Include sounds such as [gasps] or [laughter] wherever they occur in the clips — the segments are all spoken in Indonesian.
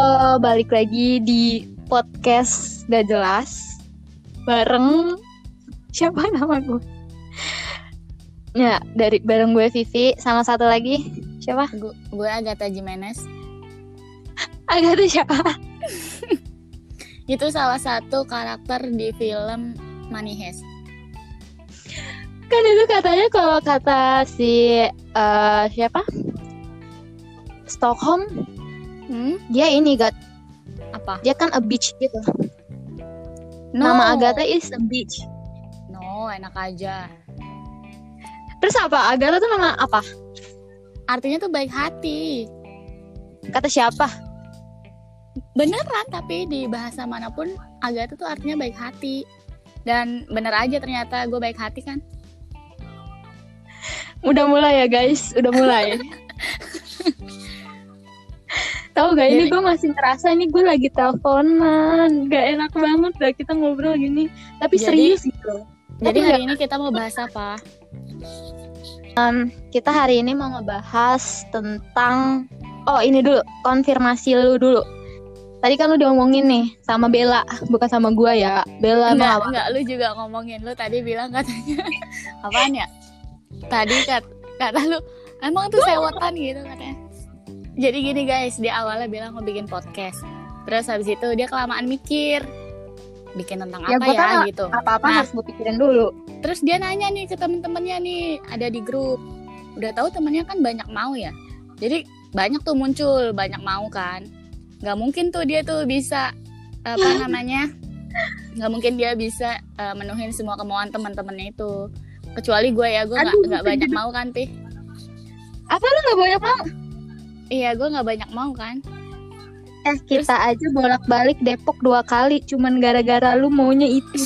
Halo, balik lagi di podcast gak jelas bareng siapa nama gue? Ya, dari bareng gue Vivi sama satu lagi siapa? Gu- gue Agatha Jimenez [laughs] Agatha siapa? [laughs] itu salah satu karakter di film Money Heist Kan itu katanya kalau kata si eh, siapa? Stockholm, hmm? dia ini gat apa dia kan a beach gitu. no. Nama Agatha is a beach. no enak aja Terus apa? Agatha tuh nama apa? artinya tuh baik hati Kata siapa? beneran tapi di bahasa mana pun Agatha tuh artinya baik hati dan bener aja ternyata gue baik hati kan Udah mulai ya guys, udah mulai. [laughs] Tahu gak ini gue masih ngerasa ini gue lagi teleponan, gak enak banget dah kita ngobrol gini. Tapi Jadi- serius gitu. jadi Tapi hari ini kita mau bahas apa? Kita hari ini mau ngebahas tentang oh ini dulu. Konfirmasi lu dulu. Tadi kan lu diomongin nih sama Bella, bukan sama gua ya. Bella enggak enggak. Lu juga ngomongin. Lu tadi bilang katanya apaan ya? Tadi kat kata lu emang tuh sewotan gitu katanya jadi gini guys dia awalnya bilang mau bikin podcast. Terus habis itu dia kelamaan mikir bikin tentang Ya, apa ya, kan gitu. Apa-apa Nah. harus gue pikirin dulu. terus dia nanya nih ke temen-temennya nih ada di grup. Udah tahu temennya kan banyak mau ya? Jadi banyak tuh muncul banyak mau kan? Nggak mungkin tuh dia tuh bisa apa [laughs] namanya? Nggak mungkin dia bisa uh, menuhin semua kemauan teman-temannya itu. Kecuali gue ya gue nggak nggak banyak mau kan pi Apa lu gak banyak mau? Iya gue nggak banyak mau kan. Eh kita aja bolak-balik Depok dua kali, cuman gara-gara lu maunya itu.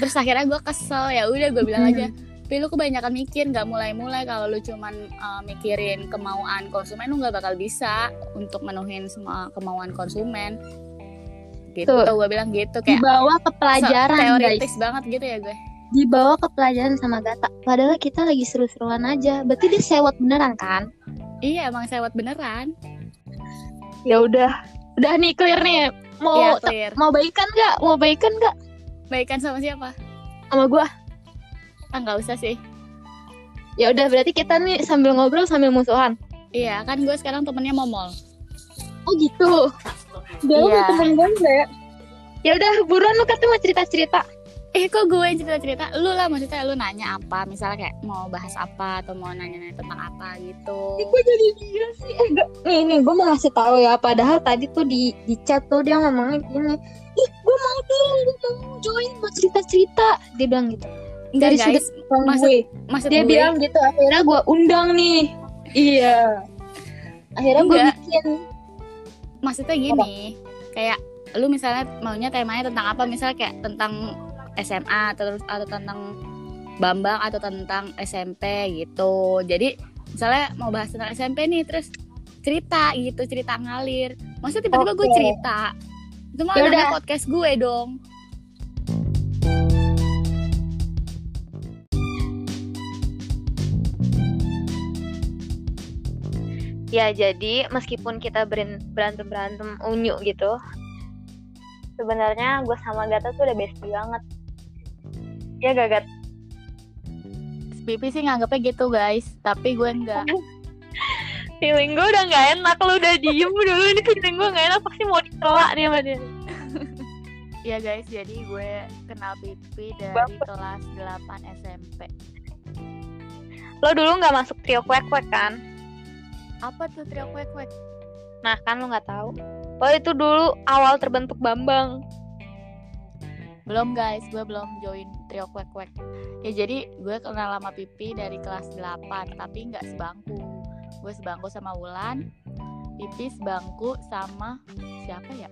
terus akhirnya gue kesel ya udah gue bilang aja tapi lu kebanyakan mikir nggak mulai-mulai kalau lu cuman uh, mikirin kemauan konsumen lu nggak bakal bisa untuk menuhin semua kemauan konsumen. Gitu gue bilang gitu kayak Dibawa ke so- pelajaran guys. teoritis banget gitu ya gue dibawa ke pelajaran sama Gata. Padahal kita lagi seru-seruan aja. Berarti dia sewot beneran kan? iya emang sewot beneran Ya udah, udah nih clear nih. Mau Iya clear mau baikan nggak? Mau baikan nggak baikan sama siapa sama gua? ah nggak usah sih Ya udah berarti kita nih sambil ngobrol sambil musuhan. iya kan gue sekarang temennya momol Oh gitu. Dia mau temen gue? Ya udah buruan lu katanya mau cerita-cerita. Eh kok gue yang cerita-cerita lu lah maksudnya lu nanya apa misalnya kayak mau bahas apa atau mau nanya-nanya tentang apa gitu Ih, gue jadi dia sih. Eh, gak. Nih, nih, gue mau ngasih tahu ya. Padahal tadi tuh di di chat tuh dia ngomongnya gini. Ih, gue mau dong, gue mau join, mau cerita-cerita. Dia bilang gitu. Enggak Dari guys sudut pandang maksud- gue. maksud Dia gue bilang gitu. Akhirnya gue undang nih. Iya. Akhirnya gue Enggak. bikin. maksudnya gini kayak lu misalnya maunya temanya tentang apa misalnya kayak tentang SMA terus atau tentang Bambang atau tentang SMP gitu jadi misalnya mau bahas tentang SMP nih terus cerita gitu cerita ngalir maksudnya tiba-tiba gue cerita itu mah Ya namanya udah. podcast gue dong Ya jadi meskipun kita berantem-berantem unyu gitu. Sebenarnya gue sama Gata tuh udah bestie banget. Ya gak Gat? Pipi sih nganggapnya gitu guys. Tapi gue enggak. [laughs] Feeling gue udah gak enak, lu udah diem [laughs] dulu. Ini feeling gue gak enak, pasti mau ditolak nih sama dia. [laughs] Ya guys. Jadi gue kenal Pipi dari Baper. kelas 8 SMP Lo dulu gak masuk trio kuek-kuek kan? apa tuh trio kuek kuek Nah kan lo gak tahu. Lo itu dulu awal terbentuk Bambang. Belum guys, gue belum join trio kuek kuek. Ya jadi gue kenal sama Pipi dari kelas 8, tapi nggak sebangku. Gue sebangku sama Wulan, Pipi sebangku sama siapa ya?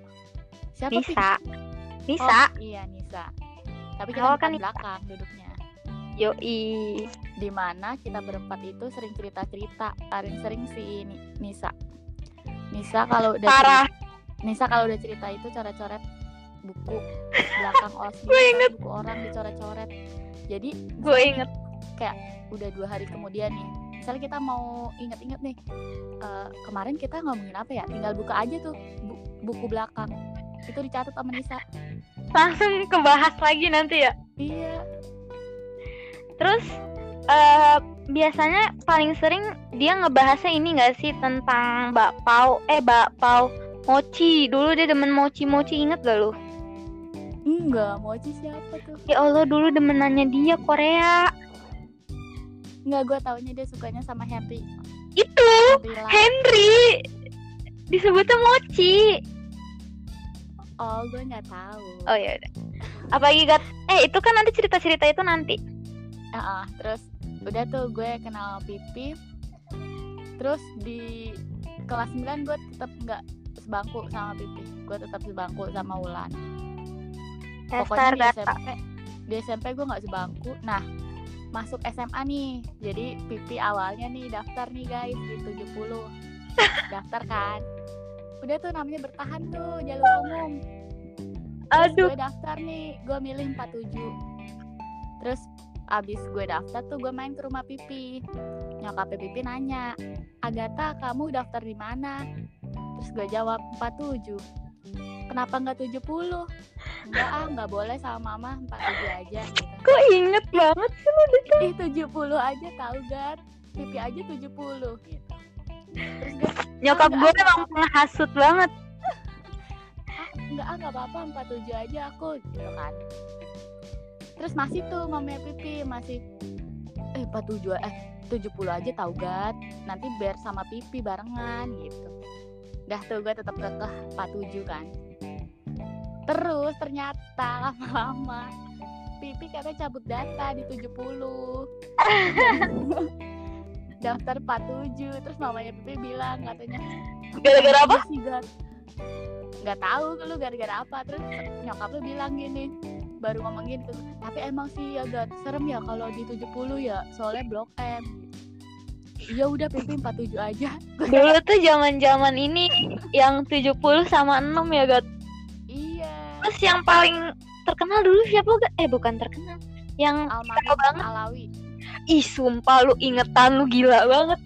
Siapa? Nisa Oh, Nisa iya Nisa. Tapi kita kan kan Nisa. belakang duduknya. Yoi Di mana kita berempat itu sering cerita-cerita, sering-sering si Ni- Nisa. Nisa kalau udah Parah cerita- Nisa kalau udah cerita itu coret-coret buku belakang inget. buku orang dicoret-coret. Jadi Gue inget. udah dua hari kemudian nih misalnya kita mau inget-inget nih eh, kemarin kita ngomongin apa ya? Tinggal buka aja tuh bu- buku belakang. Itu dicatat sama Nisa. Langsung kebahas lagi nanti ya? Iya. Terus eh biasanya paling sering dia ngebahasnya ini gak sih? Tentang bakpao eh bakpao mochi. Dulu dia demen mochi mochi inget gak lu enggak mochi siapa tuh. Ya Allah dulu demenannya dia Korea. Enggak gue taunya dia sukanya sama Henry itu Henry. Henry. Disebutnya mochi. Oh gue nggak tahu. Oh ya udah. Apalagi gat eh itu kan nanti cerita cerita itu nanti. Ah, ah. terus udah tuh gue kenal Pipi. Terus di kelas 9 gue tetap nggak sebangku sama Pipi. Gue tetap sebangku sama Wulan pokoknya di SMP di SMP gue nggak sebangku. Nah masuk SMA nih. Jadi Pipi awalnya nih daftar nih guys di 70 [laughs] daftar kan? Udah tuh namanya bertahan tuh jalur umum. Terus aduh. gue daftar nih gue milih 47 terus abis gue daftar tuh gue main ke rumah Pipi. Nyokap Pipi nanya Agatha kamu daftar di mana? Terus gue jawab 47 kenapa nggak 70 enggak ah nggak boleh sama mama 47 aja gitu. Kok inget banget sih lu Dika? ih 70 aja tahu kan Pipi aja 70 gitu. Terus nyokap Ah, gue nggak emang penghasut banget. Ah enggak ah nggak apa-apa 47 aja aku gitu kan. Terus masih tuh mamanya Pipi masih eh 47 eh 70 aja tau gak nanti biar sama Pipi barengan gitu. Dah tuh gue tetap kekeh 47 kan terus ternyata lama-lama Pipi katanya cabut data di 70 [laughs] daftar 47 terus mamanya Pipi bilang katanya gara-gara apa? Iya sih, nggak tahu lu gara-gara apa. Terus nyokap lu bilang gini baru ngomong gini tuh tapi emang sih agak serem ya kalau di 70 ya soalnya blok M. Iya udah PP 47 aja. Dulu tuh zaman zaman ini yang 70 sama 6 ya Gat terus yang paling terkenal dulu siapa Gat eh bukan terkenal. Yang Almarhum banget. Alawi. Ih sumpah lu ingetan lu gila banget.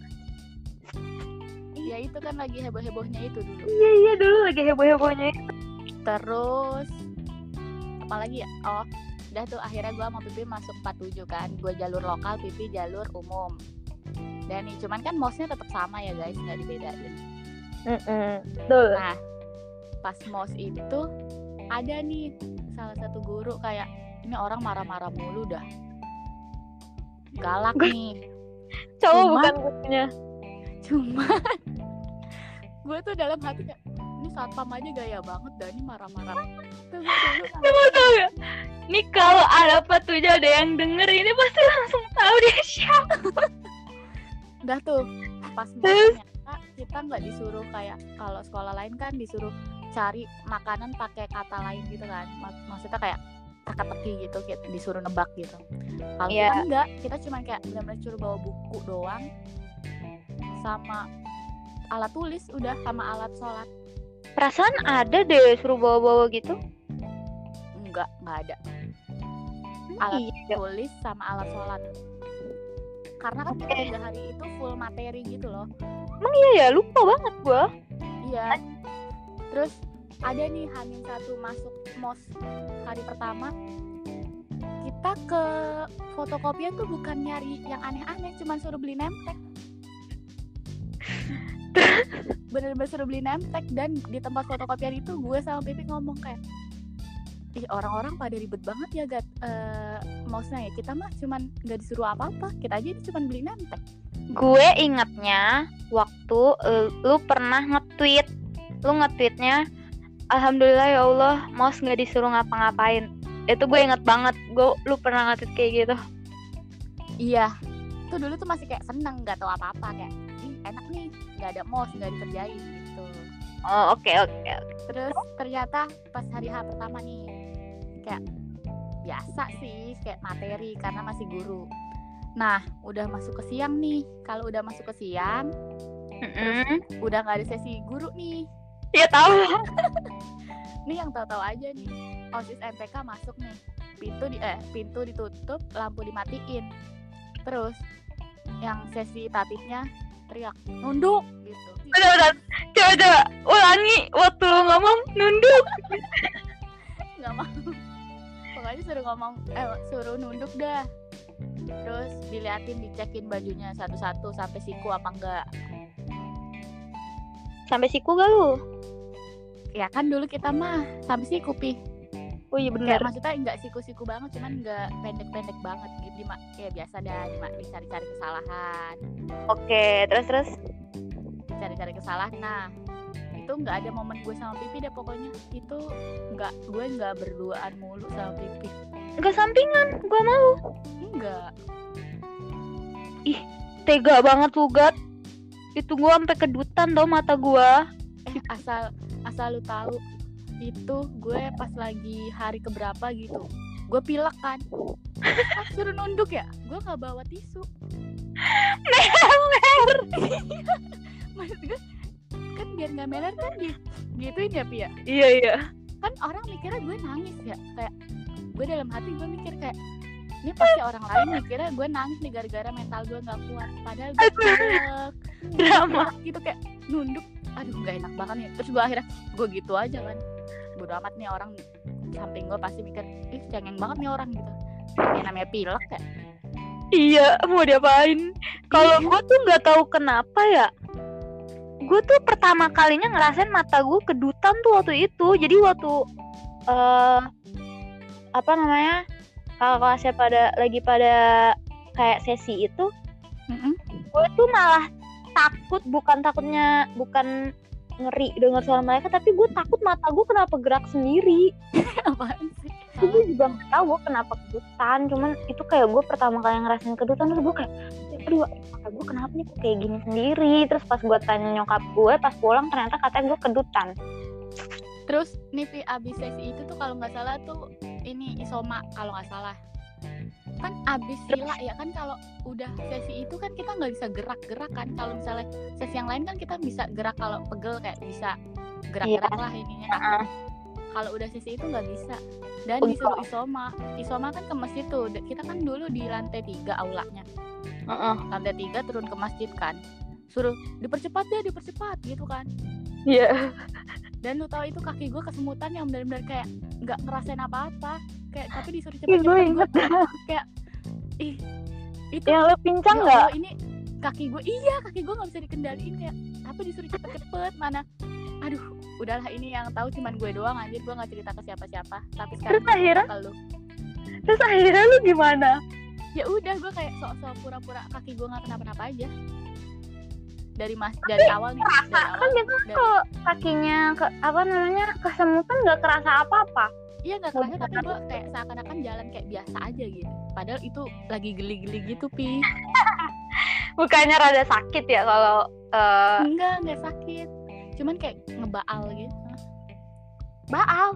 Ya itu kan lagi heboh-hebohnya itu dulu. Iya iya dulu lagi heboh hebohnya terus apalagi ya? Oh udah tuh akhirnya gue sama Pipi masuk 47 kan. Gue jalur lokal Pipi jalur umum. Dan nih cuman kan mosnya tetap sama ya guys. Nggak dibedain. Betul. Nah, pas mos itu ada nih salah satu guru kayak ini orang marah-marah mulu dah. Galak nih. cowok Cuman- bukan gurunya Cuma [laughs] gue tuh dalam hati kayak ini satpam aja gaya banget dah ini marah-marah. Kamu tau gak? Nih kalau ada petunya ada yang denger ini pasti langsung tahu dia siapa. [laughs] Udah tuh pas ternyata kita nggak disuruh kayak kalau sekolah lain kan disuruh cari makanan pakai kata lain gitu kan. Mak- maksudnya kayak teka-teki gitu kayak disuruh nebak gitu. Kalau Iya. kita enggak, kita cuma kayak benar-benar suruh bawa buku doang sama alat tulis udah sama alat sholat Perasaan ada deh suruh bawa-bawa gitu. enggak enggak ada alat Iya. tulis sama alat sholat karena kan kita Oke. tiga hari itu full materi gitu loh Iya ya lupa banget gua. iya terus ada nih Hamin satu masuk mos hari pertama. Kita ke fotokopian tuh bukan nyari yang aneh-aneh cuman suruh beli nemtek. [laughs] Bener-bener suruh beli nemtek dan di tempat fotokopian itu gue sama Pipi ngomong kayak ih orang-orang pada ribet banget ya gat mouse-nya ya. Kita mah cuman nggak disuruh apa-apa. Kita aja itu cuman beli nemtek. Gue ingetnya waktu eh, lu pernah nge-tweet, lu nge-tweetnya Alhamdulillah ya Allah, mouse nggak disuruh ngapa-ngapain. Itu gue inget banget, gue lu pernah nge-tweet kayak gitu. Iya, tuh dulu tuh masih kayak seneng nggak tahu apa-apa kayak Ih, enak nih nggak ada mos nggak dikerjain gitu. Oh oke oke. oke. Terus ternyata pas hari H pertama nih kayak biasa sih kayak materi karena masih guru. Nah udah masuk ke siang nih. Kalau udah masuk ke siang Mm-mm. udah nggak ada sesi guru nih. Ya tahu. [laughs] Nih yang tahu-tahu aja nih. OSIS MTK masuk nih. Pintu di eh pintu ditutup, lampu dimatiin. Terus yang sesi tatipnya teriak nunduk gitu Udah, udah. Coba, coba. Ulangi waktu ngomong nunduk. [laughs] nggak mau pokoknya suruh ngomong eh suruh nunduk dah terus diliatin dicekin bajunya satu-satu sampai siku apa enggak Sampai siku gak lu? Ya kan dulu kita mah sampai siku pi Oh iya kayak bener. maksudnya nggak siku-siku banget cuman nggak pendek-pendek banget gitu Dima, kayak biasa dah Dima dicari-cari kesalahan Oke, terus terus. cari-cari kesalahan nah itu nggak ada momen gue sama pipi deh pokoknya itu nggak gue nggak berduaan mulu sama pipi Enggak sampingan, gua mau. enggak Tega banget lu, Gat. Itu gua sampai kedutan tau mata gua. eh asal asal lu tahu itu gue pas lagi hari keberapa gitu gue pilek kan. Ah, suruh nunduk ya gue nggak bawa tisu. [laughs] Maksud gue kan biar nggak meler kan di gituin ya Pia Iya, iya. kan orang mikirnya gue nangis ya kayak gue dalam hati gue mikir kayak ini pasti orang lain mikirnya gue nangis nih gara-gara mental gue nggak kuat padahal gue pilek. Drama. gitu kayak nunduk aduh nggak enak banget nih terus gue akhirnya gue gitu aja kan bodo amat nih orang samping gue pasti mikir ih cengeng banget nih orang gitu ya namanya pilek ya Iya, mau diapain? Kalau Iya. gua tuh nggak tahu kenapa ya. Gue tuh pertama kalinya ngerasain mata gue kedutan tuh waktu itu. Jadi waktu eh apa namanya? Kalau kelasnya pada lagi pada kayak sesi itu, Mm-mm. gue tuh malah takut bukan takutnya bukan ngeri dengar suara mereka tapi gue takut mata gue kenapa gerak sendiri. [laughs] Apaan sih? Gue juga nggak tahu kenapa kedutan cuman itu kayak gue pertama kali ngerasain kedutan terus gue kayak aduh mata gue kenapa nih kayak gini sendiri? Terus pas gue tanya nyokap gue pas pulang ternyata katanya gue kedutan. Terus nih abis sesi itu tuh kalau nggak salah tuh ini isoma kalau nggak salah kan abis sila ya kan kalau udah sesi itu kan kita nggak bisa gerak-gerak kan. Kalau misalnya sesi yang lain kan kita bisa gerak kalau pegel kayak bisa gerak-gerak lah ininya. Heeh. kalau udah sesi itu nggak bisa. Dan disuruh isoma isoma kan ke masjid tuh. Kita kan dulu di lantai tiga aulanya. Heeh. lantai tiga turun ke masjid kan. Suruh dipercepat deh dipercepat gitu kan. Iya dan lu tahu itu kaki gue kesemutan yang benar-benar kayak nggak ngerasain apa-apa. Kayak [gasps] tapi disuruh Ih, cepet gue inget. [laughs] kayak ih itu yang lo pincang ya nggak? Allah, ini kaki gue iya kaki gue nggak bisa dikendaliin kayak tapi disuruh cepet-cepet mana aduh udahlah ini yang tahu cuman gue doang anjir gue nggak cerita ke siapa-siapa. Tapi sekarang Terus akhirnya? lu. Terus akhirnya lu gimana? Ya udah gue kayak sok-sok pura-pura kaki gue nggak kenapa-napa aja dari mas dari awal nih dari kan awal biasanya dari- kalau kakinya ke apa namanya kesemutan nggak kerasa apa-apa Iya nggak kerasa tapi gue kayak seakan-akan jalan kayak biasa aja gitu. Padahal itu lagi geli-geli gitu pi. [laughs] bukannya rada sakit ya kalau eh, Enggak nggak sakit. Cuman kayak ngebaal gitu. baal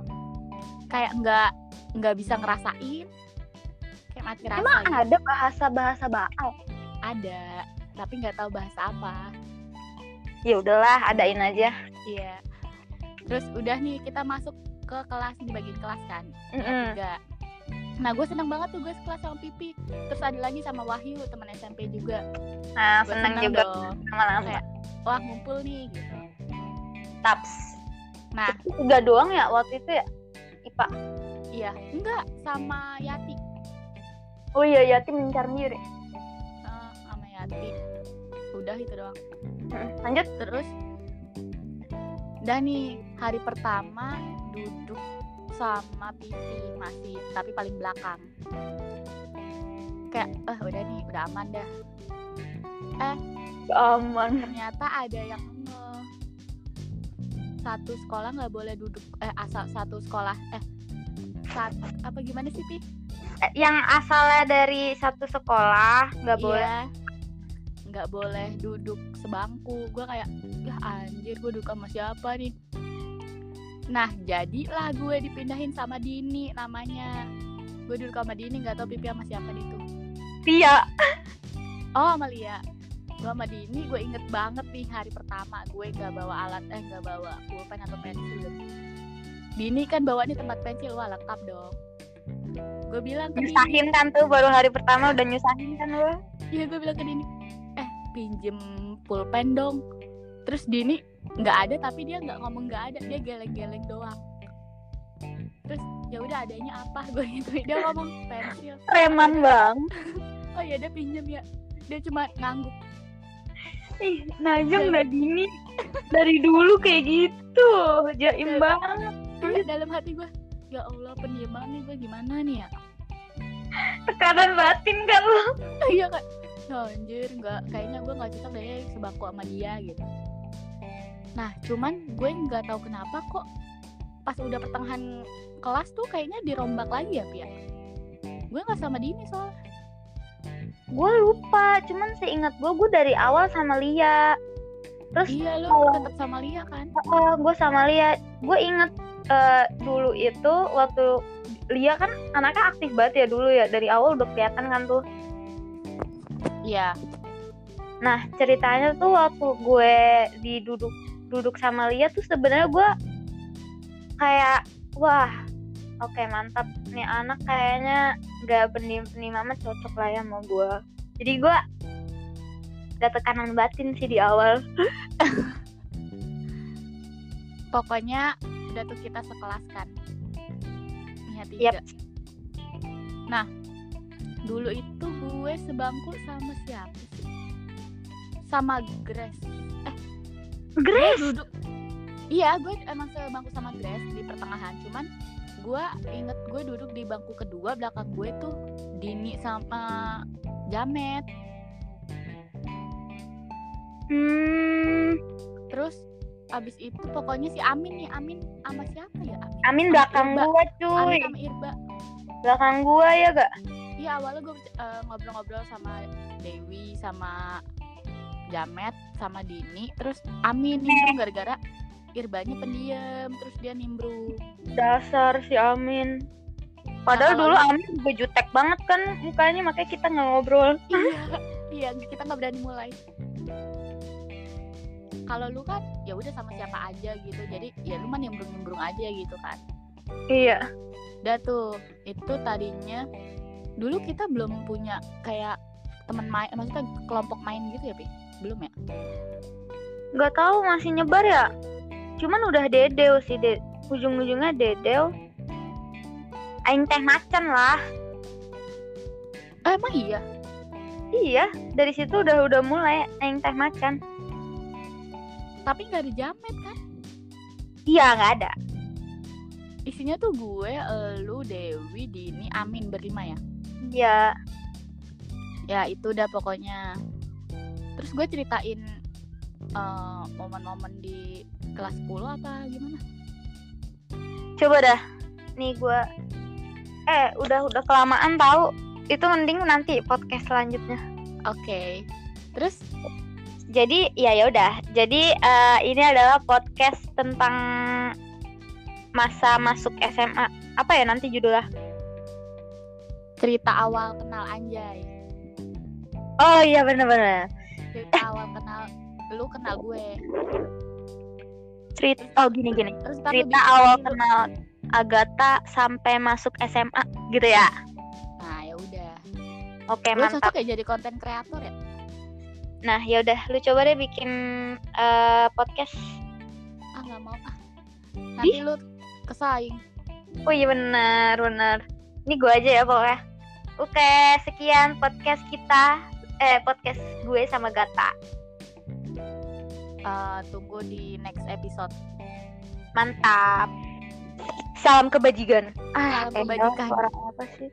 Kayak nggak nggak bisa ngerasain. Kayak mati rasa. emang gitu. ada bahasa bahasa baal Ada. Tapi nggak tahu bahasa apa. Ya udahlah adain aja. Iya. Terus udah nih kita masuk ke kelas dibagi kelas kan. Kelas tiga. Nah gue seneng banget tuh gue sekelas sama Pipi. Terus ada lagi sama Wahyu teman SMP juga. Nah Gue seneng juga. dong. Sama-sama Kayak wah ngumpul nih gitu. Taps. Nah. Tiga doang ya waktu itu ya? Ipa Iya, enggak sama Yati, oh iya Yati mencar diri Eh, sama Yati. Udah itu doang. Lanjut Terus, dan nih hari pertama duduk sama Pipi masih, tapi paling belakang. Kayak, eh udah nih, udah aman dah. aman Ternyata ada yang satu sekolah nggak boleh duduk, eh asal satu sekolah, eh sat, apa gimana sih Pi? Eh, yang asalnya dari satu sekolah nggak boleh Iya. Nggak boleh duduk sebangku. Gue kayak ya anjir gue duduk sama siapa nih? Nah jadilah gue dipindahin sama Dini namanya. Gue duduk sama Dini nggak tahu pipi sama siapa nih tuh Tia oh sama Lia. Gue sama Dini gue inget banget nih hari pertama gue nggak bawa alat eh nggak bawa pulpen atau pensil. Dini kan bawa nih tempat pensil wah lengkap dong. Gue bilang ke Dini nyusahin kan tuh baru hari pertama udah nyusahin kan lo Iya gue bilang ke Dini pinjem pulpen dong. Terus Dini nggak ada tapi dia nggak ngomong nggak ada. Dia geleng-geleng doang. Terus ya udah adanya apa? [laughs] Gue gitu. Dia ngomong pensil. Preman bang. oh iya dia pinjem ya. Dia cuma ngangguk. Ih, Najeng udah gini dari dulu kayak gitu. Jaim Iya. banget. Terus dalam hati gue ya Allah pendiaman nih gue gimana nih ya? Tekanan batin kan lo. [laughs] iya kan "Ya anjir nggak kayaknya gue nggak cocok deh sebangku sama dia gitu. Nah cuman gue nggak tahu kenapa kok pas udah pertengahan kelas tuh kayaknya dirombak lagi ya Pia? Gue nggak sama Dini soalnya. Gue lupa, cuman seingat gue, gue dari awal sama Lia. Terus iya lo tetap sama Lia kan? Oh, gue sama Lia, gue inget eh, dulu itu waktu Lia kan anaknya aktif banget ya dulu ya dari awal udah kelihatan kan tuh. Iya Nah ceritanya tuh waktu gue diduduk duduk sama Lia tuh sebenarnya gue kayak wah oke mantap nih anak kayaknya nggak benih-benih mama cocok lah ya sama gue. Jadi gue gak tekanan batin sih di awal. [laughs] pokoknya udah tuh kita sekelas kan tiga Yap. nah dulu itu gue sebangku sama siapa sih? Sama Grace. Gue Grace. duduk. Iya gue emang sebangku sama Grace di pertengahan. Cuman gue inget gue duduk di bangku kedua belakang gue tuh Dini sama Jamet. Hmm, terus abis itu pokoknya si Amin nih Amin sama siapa ya? Amin. Amin belakang gue cuy. Amin sama Irba. Belakang gue ya gak? Iya awalnya gue eh, ngobrol-ngobrol sama Dewi sama Jamet sama Dini terus Amin nimbrung gara-gara Irbanya pendiam terus dia nimbrung Dasar si Amin. Padahal Nah, dulu Amin juga jutek banget kan mukanya makanya kita nggak ngobrol. [laughs] iya iya kita nggak berani mulai kalau lu kan ya udah sama siapa aja gitu jadi ya lu mah nimbrung nimbrung aja gitu kan Iya. udah tuh itu tadinya dulu kita belum punya kayak teman main maksudnya kelompok main gitu ya pi belum ya Gak tahu masih nyebar ya. Cuman udah dedeo sih, de ujung-ujungnya dedeo. Aing teh macan lah. eh, emang iya Iya, dari situ udah udah mulai aing teh macan. tapi nggak ada jamet kan Iya nggak ada. isinya tuh gue lu Dewi Dini Amin berlima ya Iya. ya itu udah pokoknya terus gue ceritain eh, momen-momen di kelas 10 apa gimana Coba dah. Nih gue. Eh udah udah kelamaan tahu. Itu mending nanti podcast selanjutnya. oke terus Jadi ya ya udah. Jadi eh, ini adalah podcast tentang masa masuk SMA. Apa ya nanti judulnya? Cerita awal kenal Anjay Oh iya bener-bener. cerita awal kenal lu kenal gue Cerita oh gini gini. terus lu Cerita awal kenal Agatha sampai masuk SMA gitu ya. nah ya udah Oke gue mantap. cocok ya jadi konten kreator ya Nah ya udah lu coba deh bikin eh, podcast. ah nggak mau ah nanti lu kesaing Oh iya benar benar. Ini gue aja ya pokoknya. Oke sekian podcast kita. Eh podcast gue sama Gata. Eh, tunggu di next episode Mantap. Salam kebajikan. Ah, Salam kebajikan. Orang apa sih?